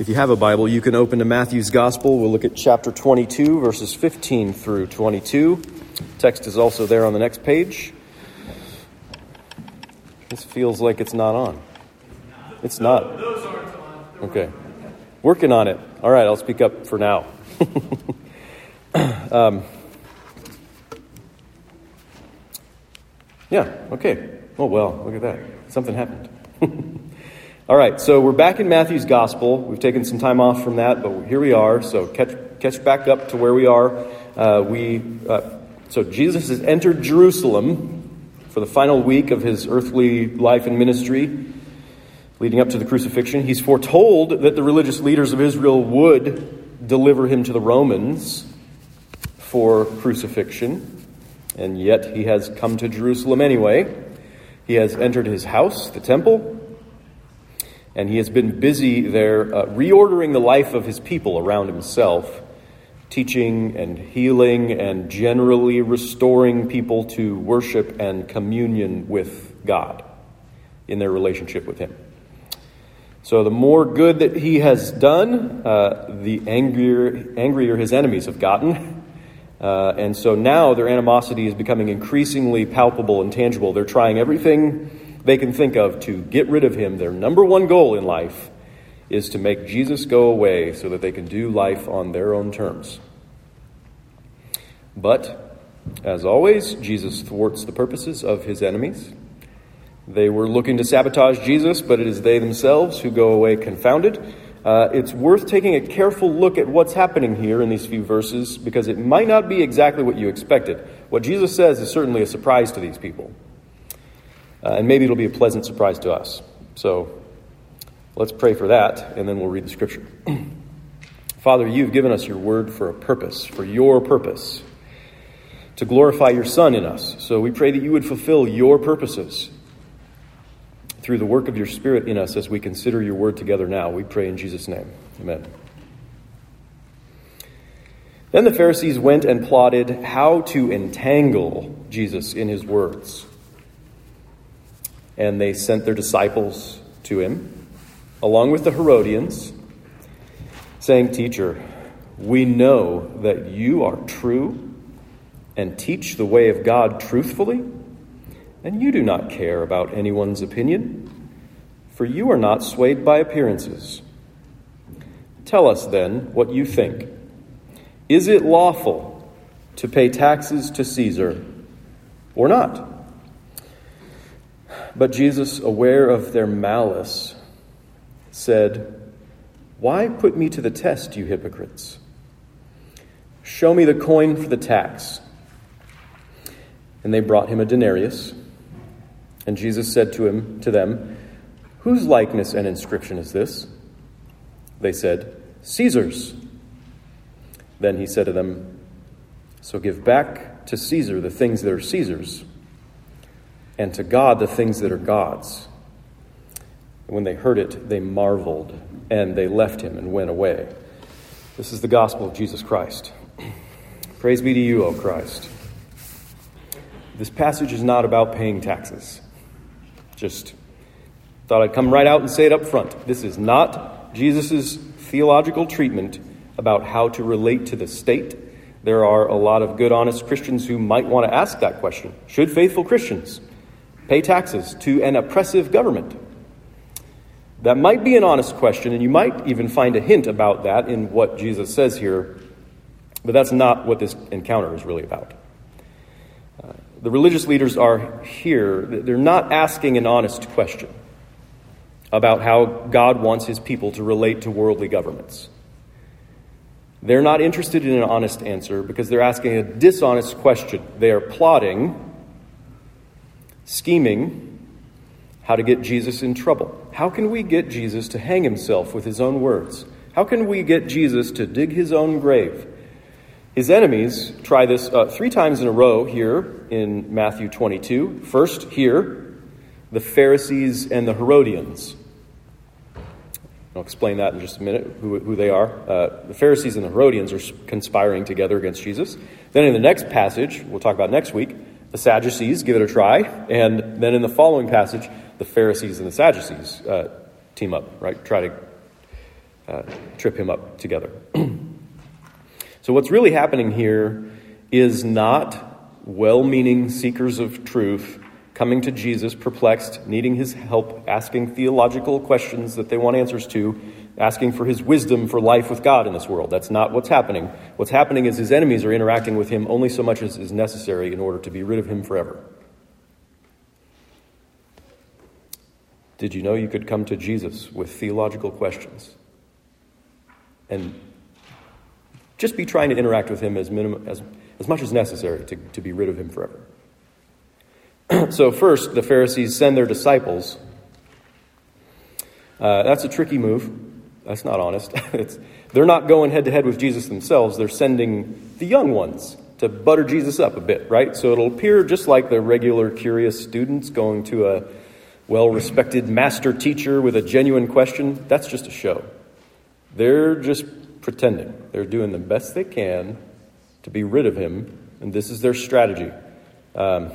If you have a Bible, you can open to Matthew's Gospel. We'll look at chapter 22, verses 15 through 22. Text is also there on the next page. This feels like it's not on. It's not. Okay. Working on it. All right, I'll speak up for now. um, yeah, okay. Oh, well, look at that. Something happened. All right, so we're back in Matthew's gospel. We've taken some time off from that, but here we are. So catch catch back up to where we are. Uh, we uh, so Jesus has entered Jerusalem for the final week of his earthly life and ministry, leading up to the crucifixion. He's foretold that the religious leaders of Israel would deliver him to the Romans for crucifixion, and yet he has come to Jerusalem anyway. He has entered his house, the temple and he has been busy there uh, reordering the life of his people around himself, teaching and healing and generally restoring people to worship and communion with God in their relationship with him. So, the more good that he has done, uh, the angrier, angrier his enemies have gotten. Uh, and so now their animosity is becoming increasingly palpable and tangible. They're trying everything they can think of to get rid of him, their number one goal in life is to make Jesus go away so that they can do life on their own terms. But, as always, Jesus thwarts the purposes of his enemies. They were looking to sabotage Jesus, but it is they themselves who go away confounded. Uh, it's worth taking a careful look at what's happening here in these few verses because it might not be exactly what you expected. What Jesus says is certainly a surprise to these people. Uh, and maybe it'll be a pleasant surprise to us. So let's pray for that, and then we'll read the scripture. Father, you've given us your word for a purpose, for your purpose, to glorify your Son in us. So we pray that you would fulfill your purposes through the work of your Spirit in us as we consider your word together now. We pray in Jesus' name. Amen. Then the Pharisees went and plotted how to entangle Jesus in his words and they sent their disciples to him, along with the Herodians, saying, Teacher, we know that you are true and teach the way of God truthfully, and you do not care about anyone's opinion, for you are not swayed by appearances. Tell us then what you think. Is it lawful to pay taxes to Caesar or not? But Jesus, aware of their malice, said, Why put me to the test, you hypocrites? Show me the coin for the tax. And they brought him a denarius. And Jesus said to him to them, Whose likeness and inscription is this? They said, Caesar's. Then he said to them, So give back to Caesar the things that are Caesar's and to God the things that are God's. And when they heard it, they marveled, and they left him and went away. This is the gospel of Jesus Christ. Praise be to you, O Christ. This passage is not about paying taxes. Just thought I'd come right out and say it up front. This is not Jesus' theological treatment about how to relate to the state. There are a lot of good, honest Christians who might want to ask that question. Should faithful Christians pay taxes to an oppressive government? That might be an honest question, and you might even find a hint about that in what Jesus says here, but that's not what this encounter is really about. Uh, the religious leaders are here, they're not asking an honest question about how God wants his people to relate to worldly governments. They're not interested in an honest answer because they're asking a dishonest question. They are plotting scheming how to get Jesus in trouble. How can we get Jesus to hang himself with his own words? How can we get Jesus to dig his own grave? His enemies try this uh, three times in a row here in Matthew 22. First, here, the Pharisees and the Herodians. I'll explain that in just a minute, who, who they are. Uh, the Pharisees and the Herodians are conspiring together against Jesus. Then in the next passage, we'll talk about next week, the Sadducees give it a try, and then in the following passage, the Pharisees and the Sadducees uh, team up, right? Try to uh, trip him up together. so, what's really happening here is not well meaning seekers of truth coming to Jesus perplexed, needing his help, asking theological questions that they want answers to, asking for his wisdom for life with God in this world. That's not what's happening. What's happening is his enemies are interacting with him only so much as is necessary in order to be rid of him forever. Did you know you could come to Jesus with theological questions and just be trying to interact with him as, minimum, as, as much as necessary to, to be rid of him forever? so, first, the Pharisees send their disciples. Uh, that's a tricky move. That's not honest. they're not going head to head with Jesus themselves, they're sending the young ones to butter Jesus up a bit, right? So it'll appear just like the regular curious students going to a well respected master teacher with a genuine question. That's just a show. They're just pretending. They're doing the best they can to be rid of him, and this is their strategy. Um,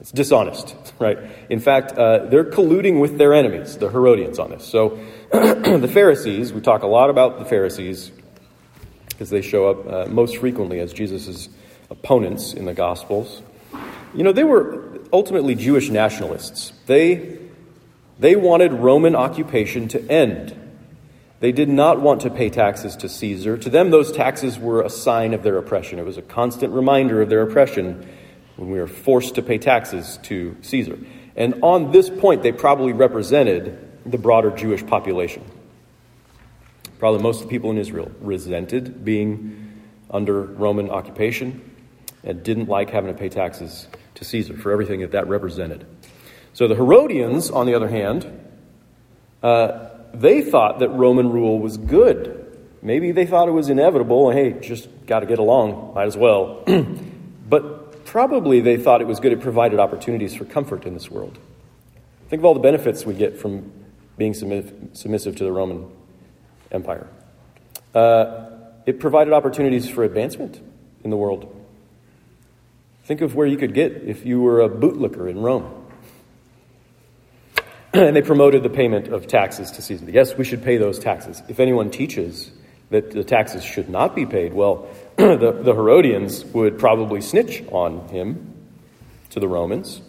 it's dishonest, right? In fact, uh, they're colluding with their enemies, the Herodians, on this. So the Pharisees, we talk a lot about the Pharisees because they show up uh, most frequently as Jesus' opponents in the Gospels. You know, they were ultimately Jewish nationalists. They, they wanted Roman occupation to end. They did not want to pay taxes to Caesar. To them, those taxes were a sign of their oppression. It was a constant reminder of their oppression when we were forced to pay taxes to Caesar. And on this point, they probably represented the broader Jewish population. Probably most of the people in Israel resented being under Roman occupation and didn't like having to pay taxes to Caesar for everything that that represented. So the Herodians, on the other hand, uh, they thought that Roman rule was good. Maybe they thought it was inevitable. Hey, just got to get along, might as well. but probably they thought it was good. It provided opportunities for comfort in this world. Think of all the benefits we get from being submissive to the Roman Empire. Uh, it provided opportunities for advancement in the world. Think of where you could get if you were a bootlicker in Rome. and they promoted the payment of taxes to Caesar. Yes, we should pay those taxes. If anyone teaches that the taxes should not be paid, well, the, the Herodians would probably snitch on him to the Romans,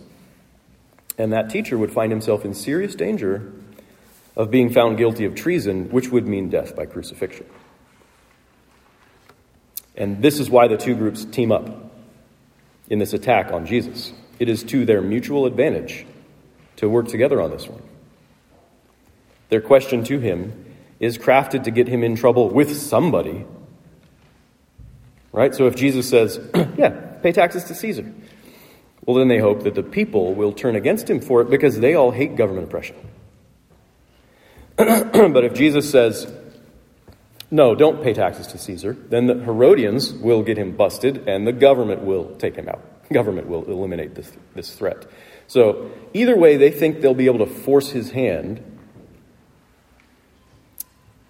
and that teacher would find himself in serious danger of being found guilty of treason, which would mean death by crucifixion. And this is why the two groups team up in this attack on Jesus. It is to their mutual advantage to work together on this one. Their question to him is crafted to get him in trouble with somebody Right? So if Jesus says, yeah, pay taxes to Caesar, well, then they hope that the people will turn against him for it because they all hate government oppression. but if Jesus says, no, don't pay taxes to Caesar, then the Herodians will get him busted and the government will take him out. Government will eliminate this, this threat. So either way, they think they'll be able to force his hand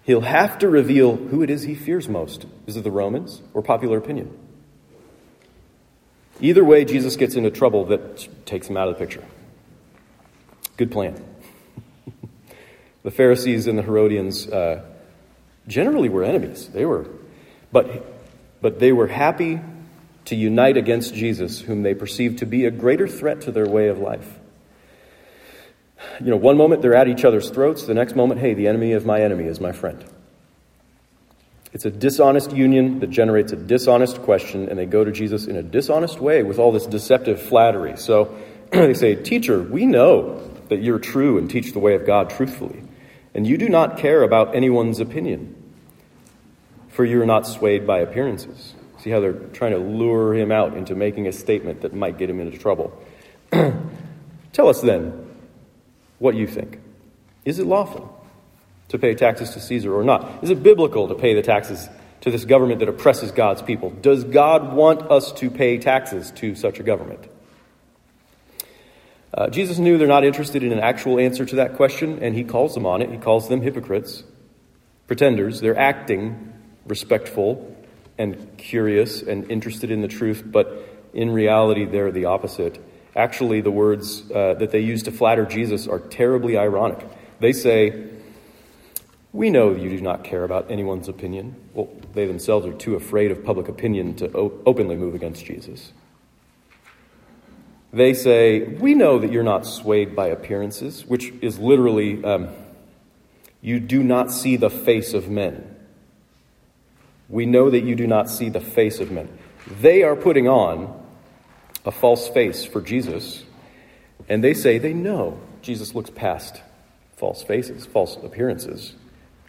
He'll have to reveal who it is he fears most. Is it the Romans or popular opinion? Either way, Jesus gets into trouble that takes him out of the picture. Good plan. the Pharisees and the Herodians uh, generally were enemies. They were, but, but they were happy to unite against Jesus, whom they perceived to be a greater threat to their way of life you know, one moment they're at each other's throats, the next moment, hey, the enemy of my enemy is my friend. It's a dishonest union that generates a dishonest question, and they go to Jesus in a dishonest way with all this deceptive flattery. So they say, Teacher, we know that you're true and teach the way of God truthfully, and you do not care about anyone's opinion, for you're not swayed by appearances. See how they're trying to lure him out into making a statement that might get him into trouble. Tell us then, what you think. Is it lawful to pay taxes to Caesar or not? Is it biblical to pay the taxes to this government that oppresses God's people? Does God want us to pay taxes to such a government? Uh, Jesus knew they're not interested in an actual answer to that question, and he calls them on it. He calls them hypocrites, pretenders. They're acting respectful and curious and interested in the truth, but in reality, they're the opposite. Actually, the words uh, that they use to flatter Jesus are terribly ironic. They say, We know you do not care about anyone's opinion. Well, they themselves are too afraid of public opinion to openly move against Jesus. They say, We know that you're not swayed by appearances, which is literally, um, you do not see the face of men. We know that you do not see the face of men. They are putting on a false face for Jesus, and they say they know Jesus looks past false faces, false appearances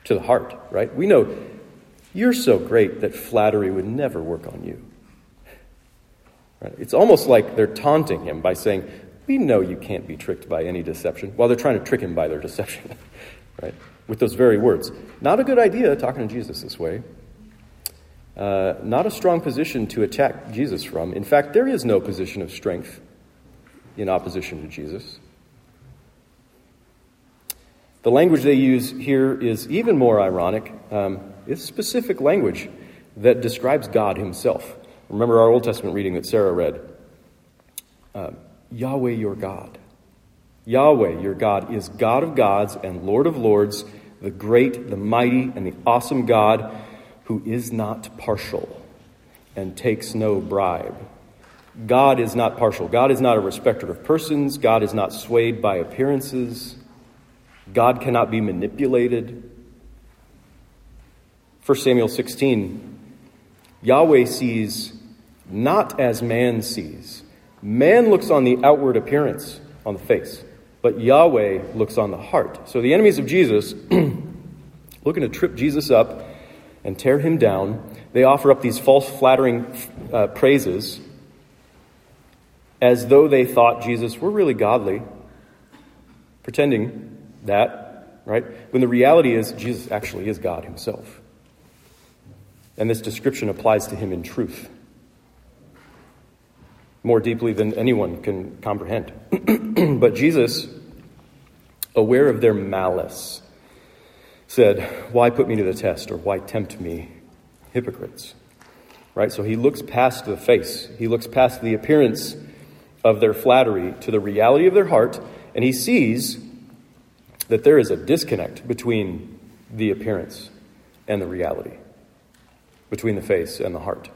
to the heart, right? We know you're so great that flattery would never work on you. Right? It's almost like they're taunting him by saying, We know you can't be tricked by any deception, while they're trying to trick him by their deception, right? With those very words. Not a good idea talking to Jesus this way. Uh, not a strong position to attack Jesus from. In fact, there is no position of strength in opposition to Jesus. The language they use here is even more ironic. Um, it's specific language that describes God Himself. Remember our Old Testament reading that Sarah read uh, Yahweh your God. Yahweh your God is God of gods and Lord of lords, the great, the mighty, and the awesome God who is not partial and takes no bribe. God is not partial. God is not a respecter of persons. God is not swayed by appearances. God cannot be manipulated. 1 Samuel 16 Yahweh sees not as man sees. Man looks on the outward appearance, on the face, but Yahweh looks on the heart. So the enemies of Jesus, looking to trip Jesus up and tear him down, they offer up these false, flattering uh, praises as though they thought Jesus were really godly, pretending that, right? When the reality is, Jesus actually is God himself. And this description applies to him in truth more deeply than anyone can comprehend. but Jesus, aware of their malice, said, Why put me to the test or why tempt me, hypocrites? Right? So he looks past the face, he looks past the appearance of their flattery to the reality of their heart, and he sees that there is a disconnect between the appearance and the reality, between the face and the heart.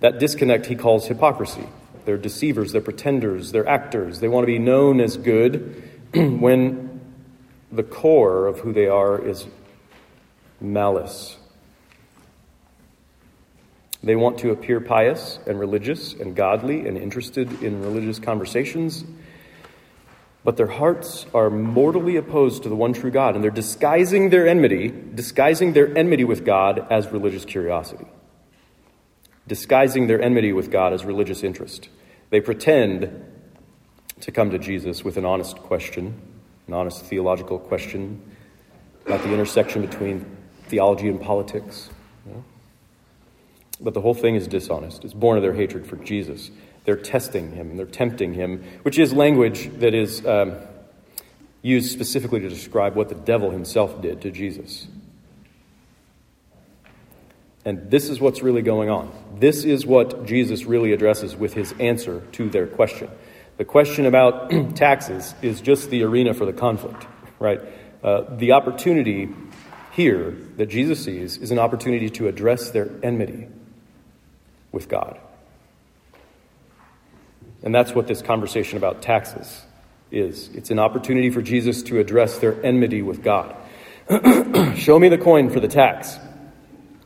That disconnect he calls hypocrisy. They're deceivers, they're pretenders, they're actors. They want to be known as good when the core of who they are is malice. They want to appear pious and religious and godly and interested in religious conversations, but their hearts are mortally opposed to the one true God, and they're disguising their enmity, disguising their enmity with God as religious curiosity disguising their enmity with God as religious interest. They pretend to come to Jesus with an honest question, an honest theological question about the intersection between theology and politics. You know? But the whole thing is dishonest. It's born of their hatred for Jesus. They're testing him and they're tempting him, which is language that is um, used specifically to describe what the devil himself did to Jesus. And this is what's really going on. This is what Jesus really addresses with his answer to their question. The question about taxes is just the arena for the conflict, right? Uh, the opportunity here that Jesus sees is an opportunity to address their enmity with God. And that's what this conversation about taxes is. It's an opportunity for Jesus to address their enmity with God. Show me the coin for the tax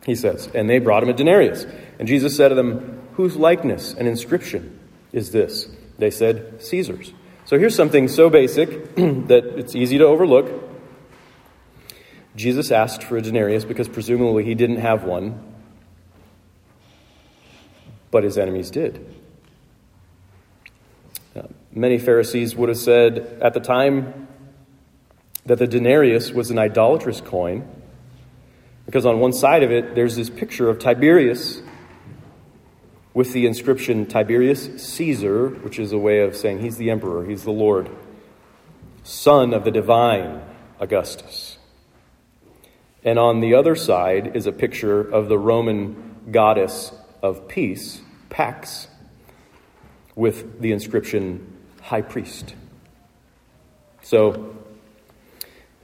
he says. And they brought him a denarius. And Jesus said to them, Whose likeness and inscription is this? They said, Caesar's. So here's something so basic that it's easy to overlook. Jesus asked for a denarius because presumably he didn't have one, but his enemies did. Now, many Pharisees would have said at the time that the denarius was an idolatrous coin because on one side of it, there's this picture of Tiberius with the inscription Tiberius Caesar, which is a way of saying he's the emperor, he's the Lord, son of the divine Augustus. And on the other side is a picture of the Roman goddess of peace, Pax, with the inscription High Priest. So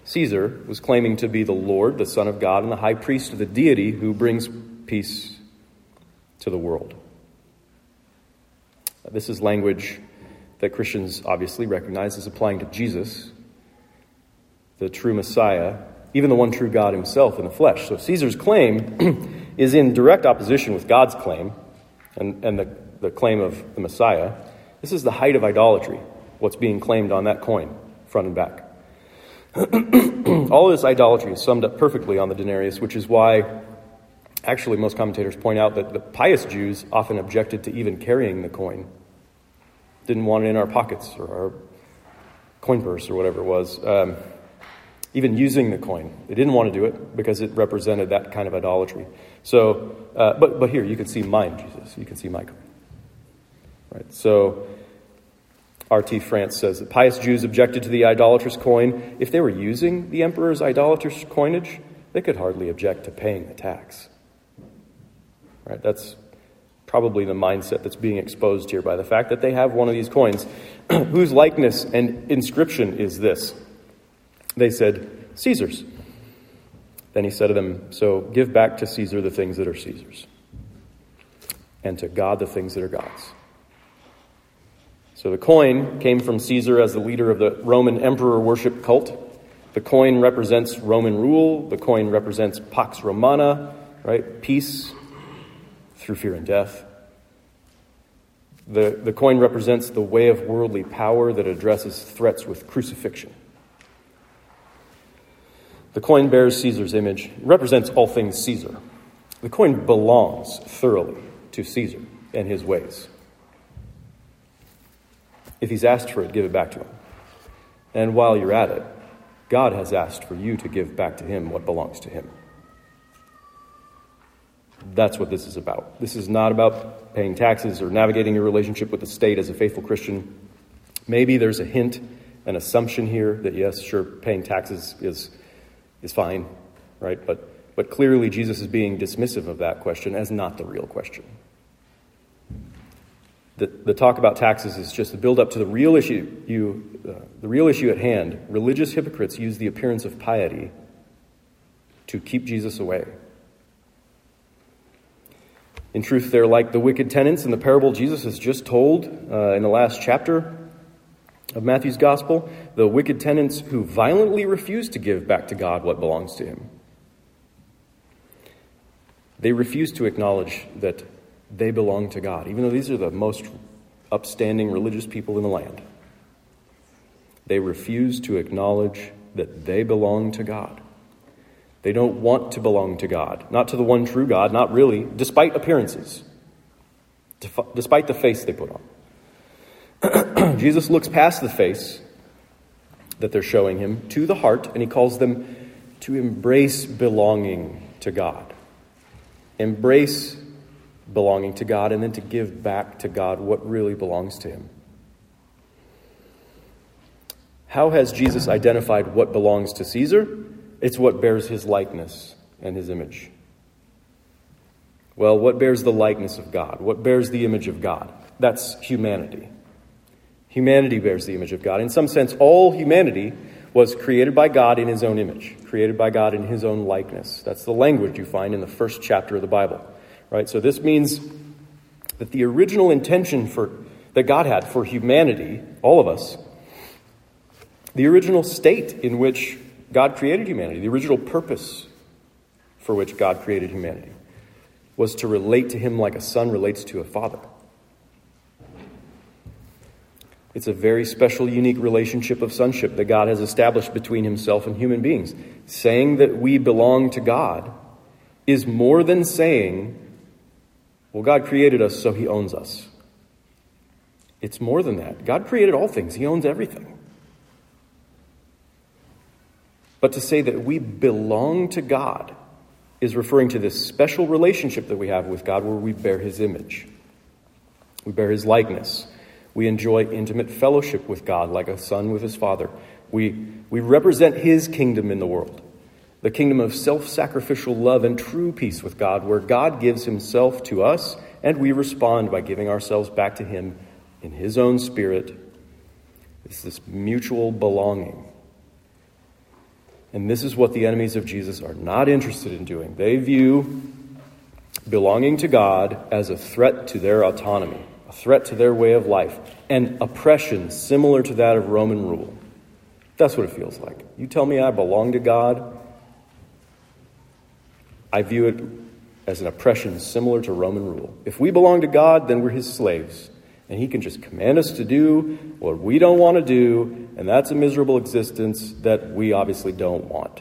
Caesar was claiming to be the Lord, the Son of God, and the high priest of the deity who brings peace to the world. Uh, this is language that Christians obviously recognize as applying to Jesus, the true Messiah, even the one true God himself in the flesh. So Caesar's claim is in direct opposition with God's claim and, and the, the claim of the Messiah. This is the height of idolatry, what's being claimed on that coin, front and back. All of this idolatry is summed up perfectly on the denarius, which is why actually most commentators point out that the pious Jews often objected to even carrying the coin, didn't want it in our pockets or our coin purse or whatever it was. Um, even using the coin. They didn't want to do it because it represented that kind of idolatry. So, uh, but, but here, you can see mine, Jesus. You can see my coin. Right? So, R.T. France says that pious Jews objected to the idolatrous coin. If they were using the emperor's idolatrous coinage, they could hardly object to paying the tax. Right? That's probably the mindset that's being exposed here by the fact that they have one of these coins whose likeness and inscription is this they said, Caesar's. Then he said to them, So give back to Caesar the things that are Caesar's, and to God the things that are God's. So the coin came from Caesar as the leader of the Roman emperor worship cult. The coin represents Roman rule, the coin represents Pax Romana, right? Peace through fear and death. The, the coin represents the way of worldly power that addresses threats with crucifixion. The coin bears Caesar's image, represents all things Caesar. The coin belongs thoroughly to Caesar and his ways. If he's asked for it, give it back to him. And while you're at it, God has asked for you to give back to him what belongs to him. That's what this is about. This is not about paying taxes or navigating your relationship with the state as a faithful Christian. Maybe there's a hint, an assumption here that, yes, sure, paying taxes is is fine, right? But, but clearly, Jesus is being dismissive of that question as not the real question. The, the talk about taxes is just the build up to the real issue, you, uh, the real issue at hand. Religious hypocrites use the appearance of piety to keep Jesus away. In truth, they're like the wicked tenants in the parable Jesus has just told uh, in the last chapter of Matthew's gospel, the wicked tenants who violently refuse to give back to God what belongs to him. They refuse to acknowledge that they belong to God, even though these are the most upstanding religious people in the land. They refuse to acknowledge that they belong to God. They don't want to belong to God, not to the one true God, not really, despite appearances, despite the face they put on. Jesus looks past the face that they're showing him to the heart, and he calls them to embrace belonging to God. Embrace belonging to God, and then to give back to God what really belongs to him. How has Jesus identified what belongs to Caesar? It's what bears his likeness and his image. Well, what bears the likeness of God? What bears the image of God? That's humanity. Humanity bears the image of God. In some sense, all humanity was created by God in his own image, created by God in his own likeness. That's the language you find in the first chapter of the Bible. Right? So this means that the original intention for that God had for humanity, all of us, the original state in which God created humanity, the original purpose for which God created humanity, was to relate to him like a son relates to a father. It's a very special, unique relationship of sonship that God has established between himself and human beings. Saying that we belong to God is more than saying, well, God created us, so he owns us. It's more than that. God created all things, he owns everything. But to say that we belong to God is referring to this special relationship that we have with God where we bear his image, we bear his likeness. We enjoy intimate fellowship with God like a son with his father. We, we represent his kingdom in the world, the kingdom of self sacrificial love and true peace with God, where God gives himself to us and we respond by giving ourselves back to him in his own spirit. It's this mutual belonging. And this is what the enemies of Jesus are not interested in doing. They view belonging to God as a threat to their autonomy, a threat to their way of life, and oppression similar to that of Roman rule. That's what it feels like. You tell me I belong to God, I view it as an oppression similar to Roman rule. If we belong to God, then we're his slaves. And he can just command us to do what we don't want to do, and that's a miserable existence that we obviously don't want.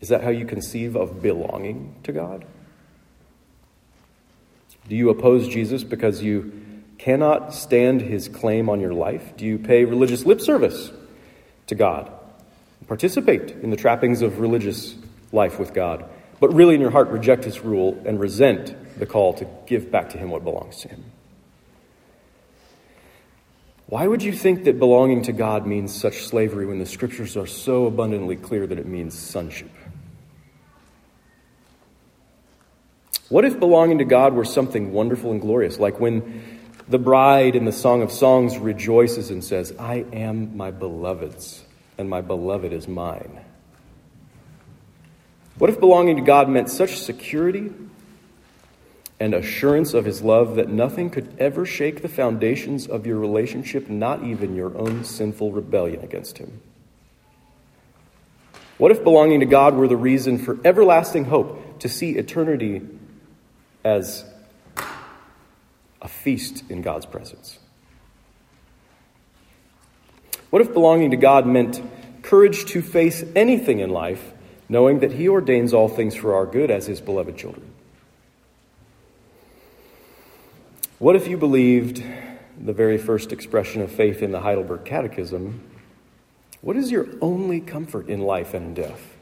Is that how you conceive of belonging to God? Do you oppose Jesus because you cannot stand his claim on your life? Do you pay religious lip service to God? Participate in the trappings of religious life with God, but really in your heart reject his rule and resent the call to give back to him what belongs to him? Why would you think that belonging to God means such slavery when the scriptures are so abundantly clear that it means sonship? What if belonging to God were something wonderful and glorious, like when the bride in the Song of Songs rejoices and says, I am my beloved's, and my beloved is mine? What if belonging to God meant such security and assurance of his love that nothing could ever shake the foundations of your relationship, not even your own sinful rebellion against him? What if belonging to God were the reason for everlasting hope to see eternity as a feast in God's presence? What if belonging to God meant courage to face anything in life, knowing that He ordains all things for our good as His beloved children? What if you believed the very first expression of faith in the Heidelberg Catechism? What is your only comfort in life and death?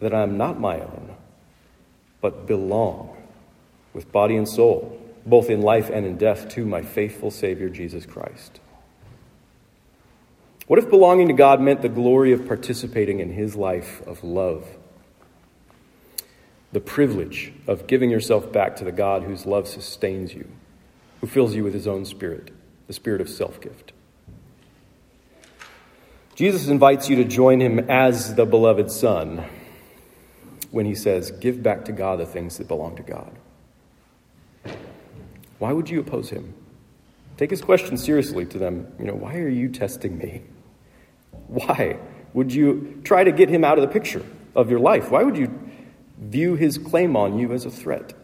That I am not my own but belong with body and soul, both in life and in death, to my faithful Savior, Jesus Christ? What if belonging to God meant the glory of participating in His life of love? The privilege of giving yourself back to the God whose love sustains you, who fills you with His own Spirit, the Spirit of self gift. Jesus invites you to join Him as the beloved Son when he says, Give back to God the things that belong to God. Why would you oppose him? Take his question seriously to them. You know, why are you testing me? Why would you try to get him out of the picture of your life? Why would you view his claim on you as a threat?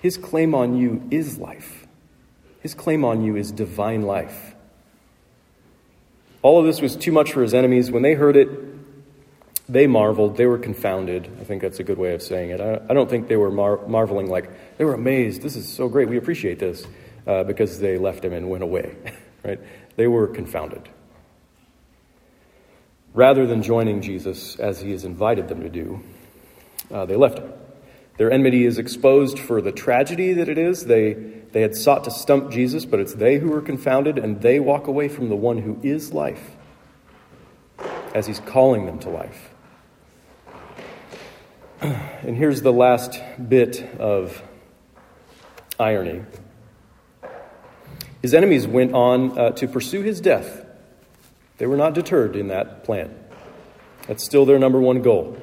His claim on you is life. His claim on you is divine life. All of this was too much for his enemies. When they heard it, they marveled, they were confounded. I think that's a good way of saying it. I, don't think they were mar- marveling like, they were amazed. This is so great. We appreciate this uh, because they left him and went away, right? They were confounded. Rather than joining Jesus as he has invited them to do, uh, they left him. Their enmity is exposed for the tragedy that it is. They, they had sought to stump Jesus, but it's they who are confounded, and they walk away from the one who is life as he's calling them to life. And here's the last bit of irony. His enemies went on uh, to pursue his death. They were not deterred in that plan. That's still their number one goal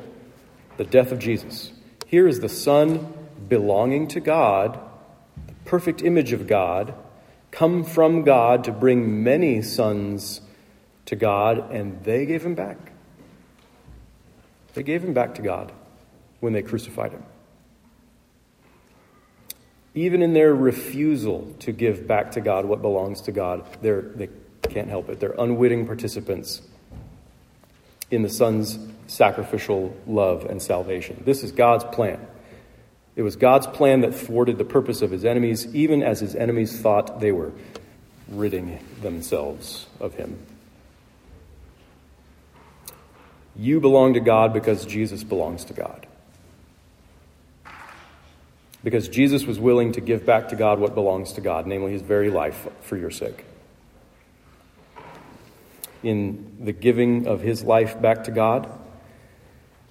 the death of Jesus. Here is the Son belonging to God, the perfect image of God, come from God to bring many sons to God, and they gave him back. They gave him back to God when they crucified him. Even in their refusal to give back to God what belongs to God, they're, they can't help it. They're unwitting participants in the Son's sacrificial love and salvation. This is God's plan. It was God's plan that thwarted the purpose of his enemies, even as his enemies thought they were ridding themselves of him. You belong to God because Jesus belongs to God because Jesus was willing to give back to God what belongs to God, namely his very life for your sake. In the giving of his life back to God,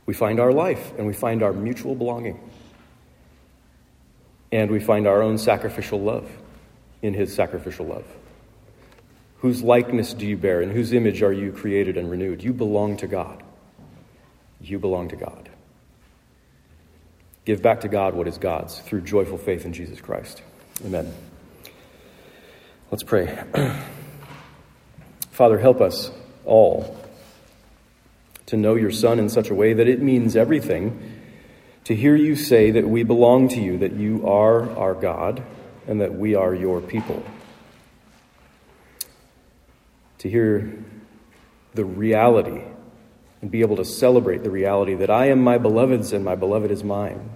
we find our life and we find our mutual belonging. And we find our own sacrificial love in his sacrificial love. Whose likeness do you bear? In whose image are you created and renewed? You belong to God. You belong to God. Give back to God what is God's through joyful faith in Jesus Christ. Amen. Let's pray. Father, help us all to know your Son in such a way that it means everything to hear you say that we belong to you, that you are our God, and that we are your people. To hear the reality and be able to celebrate the reality that I am my beloved's and my beloved is mine.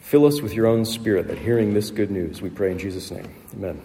Fill us with your own spirit that hearing this good news, we pray in Jesus' name. Amen.